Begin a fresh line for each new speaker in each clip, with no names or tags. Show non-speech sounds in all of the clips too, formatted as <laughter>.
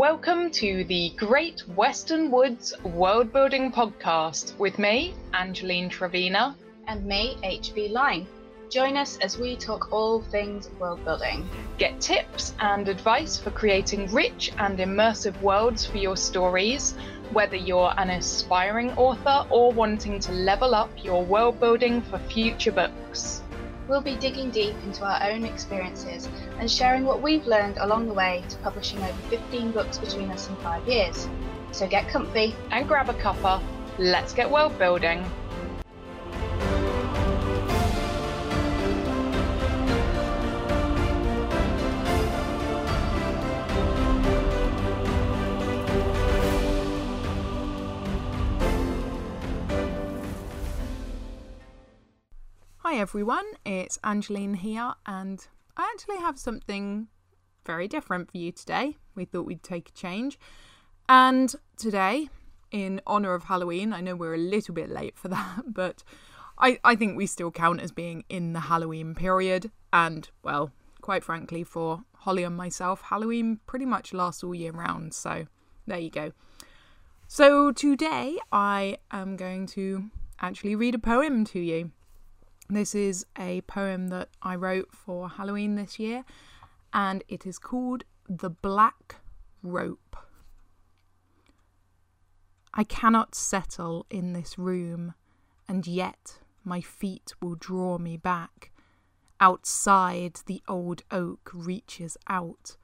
Welcome to the Great Western Woods World Building Podcast with me, Angeline Trevena.
and me, HB Lyne. Join us as we talk all things world building.
Get tips and advice for creating rich and immersive worlds for your stories, whether you're an aspiring author or wanting to level up your world building for future books.
We'll be digging deep into our own experiences and sharing what we've learned along the way to publishing over 15 books between us in five years. So get comfy.
And grab a cuppa. Let's get world building.
Hi everyone, it's Angeline here, and I actually have something very different for you today. We thought we'd take a change. And today, in honour of Halloween, I know we're a little bit late for <laughs> that, but I, I think we still count as being in the Halloween period. And, well, quite frankly, for Holly and myself, Halloween pretty much lasts all year round. So there you go. So today, I am going to actually read a poem to you. This is a poem that I wrote for Halloween this year, and it is called The Black Rope. I cannot settle in this room, and yet my feet will draw me back. Outside, the old oak reaches out,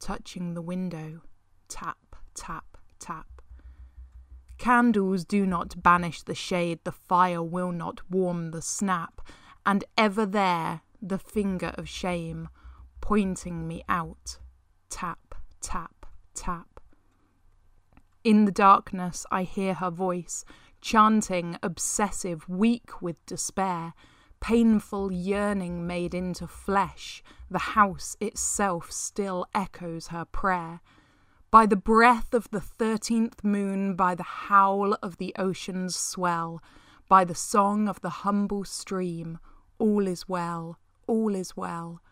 touching the window. Tap, tap, tap. Candles do not banish the shade, the fire will not warm the snap, and ever there the finger of shame pointing me out. Tap, tap, tap. In the darkness, I hear her voice, chanting, obsessive, weak with despair, painful yearning made into flesh. The house itself still echoes her prayer. By the breath of the thirteenth moon, by the howl of the ocean's swell, by the song of the humble stream, all is well, all is well.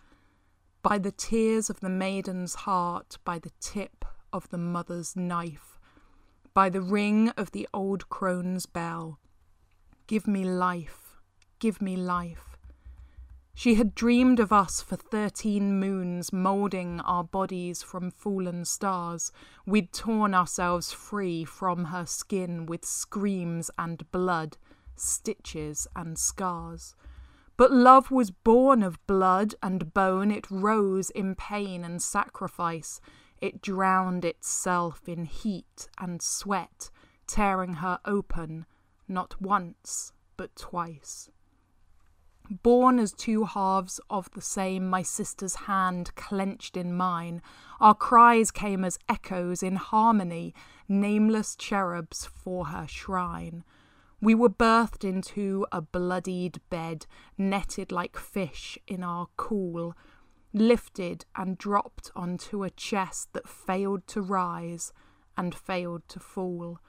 By the tears of the maiden's heart, by the tip of the mother's knife, by the ring of the old crone's bell, give me life, give me life. She had dreamed of us for thirteen moons, moulding our bodies from fallen stars. We'd torn ourselves free from her skin with screams and blood, stitches and scars. But love was born of blood and bone, it rose in pain and sacrifice. It drowned itself in heat and sweat, tearing her open, not once, but twice. Born as two halves of the same, my sister's hand clenched in mine. Our cries came as echoes in harmony, nameless cherubs for her shrine. We were birthed into a bloodied bed, netted like fish in our cool, lifted and dropped onto a chest that failed to rise and failed to fall.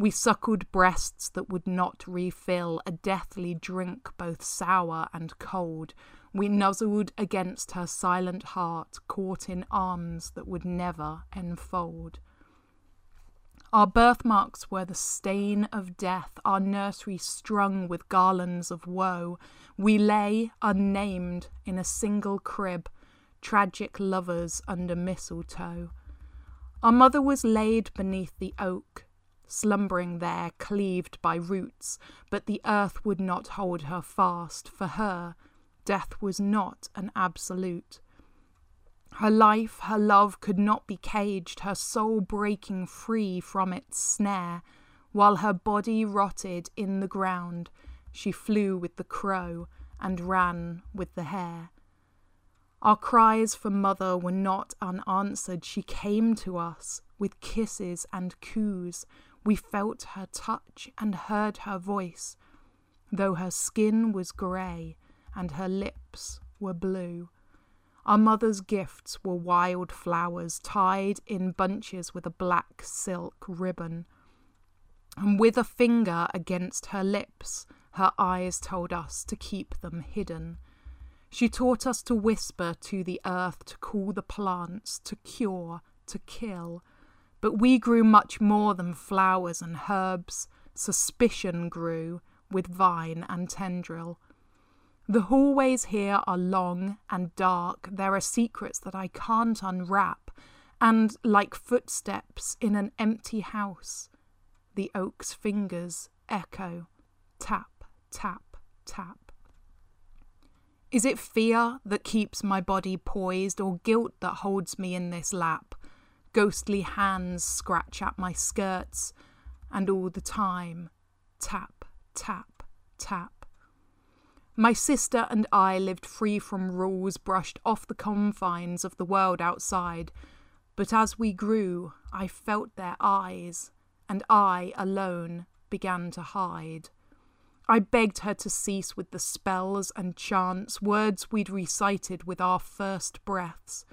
We suckled breasts that would not refill, a deathly drink both sour and cold. We nuzzled against her silent heart, caught in arms that would never enfold. Our birthmarks were the stain of death, our nursery strung with garlands of woe. We lay, unnamed, in a single crib, tragic lovers under mistletoe. Our mother was laid beneath the oak, slumbering there, cleaved by roots, but the earth would not hold her fast. For her, death was not an absolute. Her life, her love could not be caged, her soul breaking free from its snare. While her body rotted in the ground, she flew with the crow and ran with the hare. Our cries for mother were not unanswered. She came to us with kisses and coos. We felt her touch and heard her voice, though her skin was grey and her lips were blue. Our mother's gifts were wild flowers tied in bunches with a black silk ribbon. And with a finger against her lips, her eyes told us to keep them hidden. She taught us to whisper to the earth, to call the plants, to cure, to kill. But we grew much more than flowers and herbs. Suspicion grew with vine and tendril. The hallways here are long and dark. There are secrets that I can't unwrap, and like footsteps in an empty house, the oak's fingers echo tap, tap, tap. Is it fear that keeps my body poised, or guilt that holds me in this lap? Ghostly hands scratch at my skirts, and all the time, tap, tap, tap. My sister and I lived free from rules, brushed off the confines of the world outside. But as we grew, I felt their eyes, and I, alone, began to hide. I begged her to cease with the spells and chants, words we'd recited with our first breaths.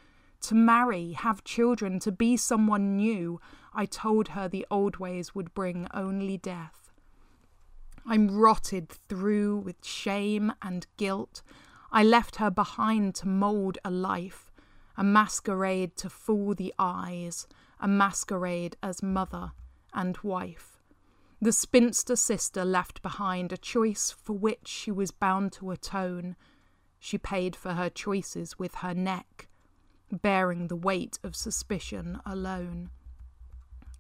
To marry, have children, to be someone new, I told her the old ways would bring only death. I'm rotted through with shame and guilt. I left her behind to mould a life, a masquerade to fool the eyes, a masquerade as mother and wife. The spinster sister left behind a choice for which she was bound to atone. She paid for her choices with her neck, bearing the weight of suspicion alone.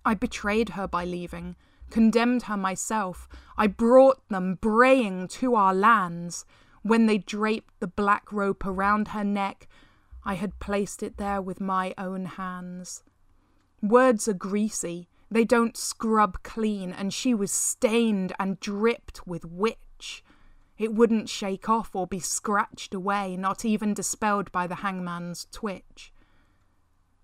I betrayed her by leaving, condemned her myself. I brought them braying to our lands. When they draped the black rope around her neck, I had placed it there with my own hands. Words are greasy, they don't scrub clean, and she was stained and dripped with witch. It wouldn't shake off or be scratched away, not even dispelled by the hangman's twitch.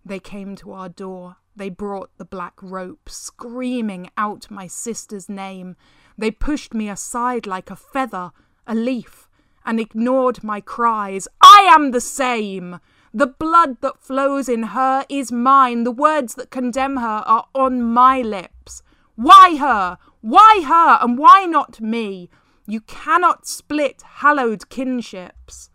They came to our door. They brought the black rope, screaming out my sister's name. They pushed me aside like a feather, a leaf, and ignored my cries. I am the same! The blood that flows in her is mine. The words that condemn her are on my lips. Why her? Why her? And why not me? You cannot split hallowed kinships.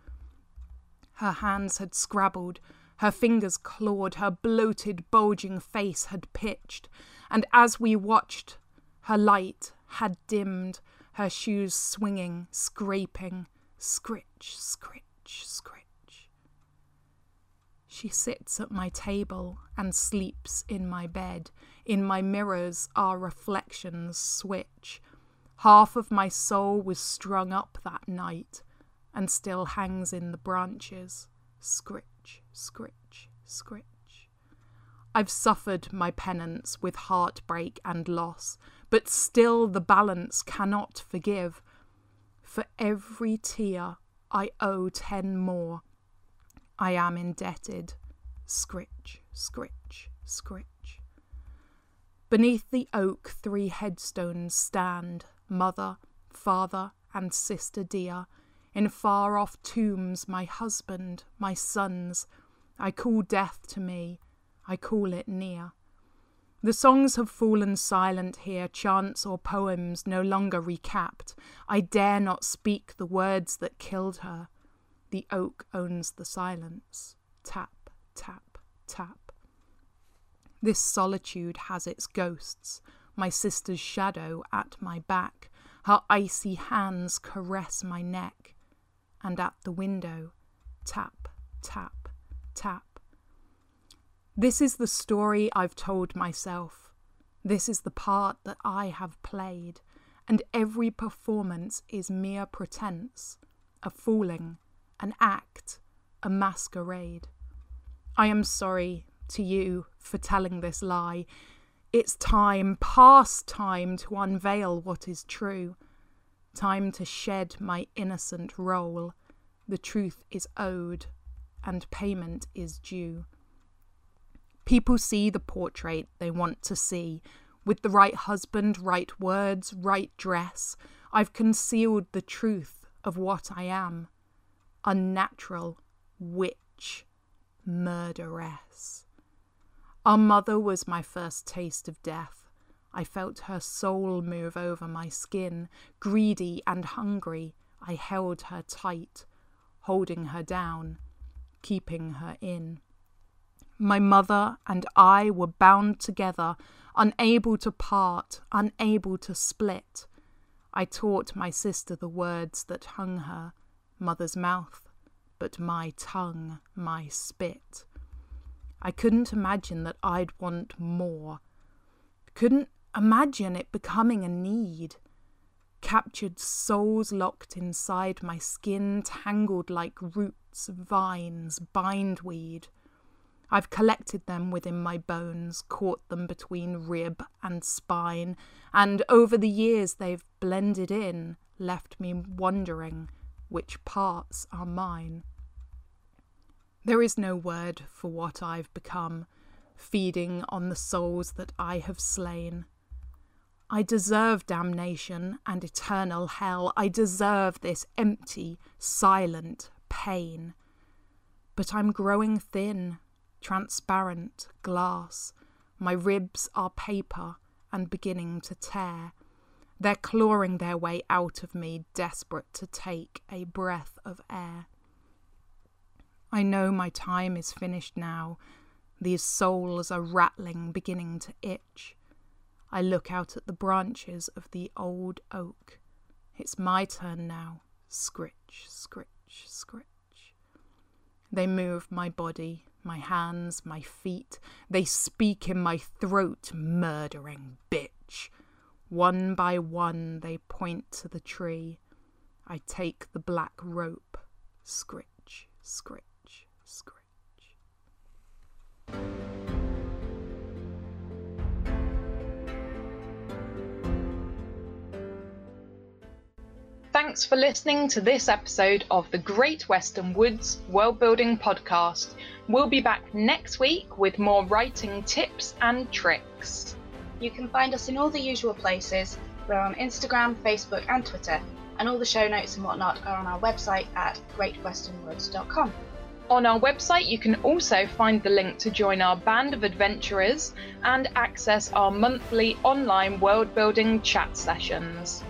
Her hands had scrabbled, her fingers clawed, her bloated, bulging face had pitched, and as we watched, her light had dimmed, her shoes swinging, scraping, scritch, scritch, scritch. She sits at my table and sleeps in my bed. In my mirrors our reflections switch. Half of my soul was strung up that night and still hangs in the branches. Scritch, scritch, scritch. I've suffered my penance with heartbreak and loss, but still the balance cannot forgive. For every tear I owe ten more I am indebted. Scritch, scritch, scritch. Beneath the oak, three headstones stand mother, father, and sister dear. In far off tombs, my husband, my sons. I call death to me, I call it near. The songs have fallen silent here, chants or poems no longer recapped. I dare not speak the words that killed her. The oak owns the silence. Tap, tap, tap. This solitude has its ghosts. My sister's shadow at my back. Her icy hands caress my neck. And at the window, tap, tap, tap. This is the story I've told myself. This is the part that I have played, and every performance is mere pretense, a fooling, an act, a masquerade. I am sorry to you for telling this lie. It's time, past time, to unveil what is true. Time to shed my innocent role. The truth is owed, and payment is due. People see the portrait they want to see. With the right husband, right words, right dress, I've concealed the truth of what I am unnatural witch murderess. Our mother was my first taste of death. I felt her soul move over my skin. Greedy and hungry, I held her tight, holding her down, keeping her in. My mother and I were bound together, unable to part, unable to split. I taught my sister the words that hung her, mother's mouth, but my tongue, my spit. I couldn't imagine that I'd want more. Couldn't imagine it becoming a need. Captured souls locked inside my skin, tangled like roots, vines, bindweed. I've collected them within my bones, caught them between rib and spine, and over the years they've blended in, left me wondering which parts are mine. There is no word for what I've become, feeding on the souls that I have slain. I deserve damnation and eternal hell. I deserve this empty, silent pain. But I'm growing thin, transparent glass. My ribs are paper and beginning to tear. They're clawing their way out of me, desperate to take a breath of air. I know my time is finished now. These souls are rattling, beginning to itch. I look out at the branches of the old oak. It's my turn now. Scritch, scritch, scritch. They move my body, my hands, my feet. They speak in my throat, murdering bitch. One by one, they point to the tree. I take the black rope. Scritch, scritch. Scratch.
Thanks for listening to this episode of the Great Western Woods World Building Podcast. We'll be back next week with more writing tips and tricks.
You can find us in all the usual places. We're on Instagram, Facebook, and Twitter, and all the show notes and whatnot are on our website at greatwesternwoods.com.
On our website, you can also find the link to join our band of adventurers and access our monthly online world building chat sessions.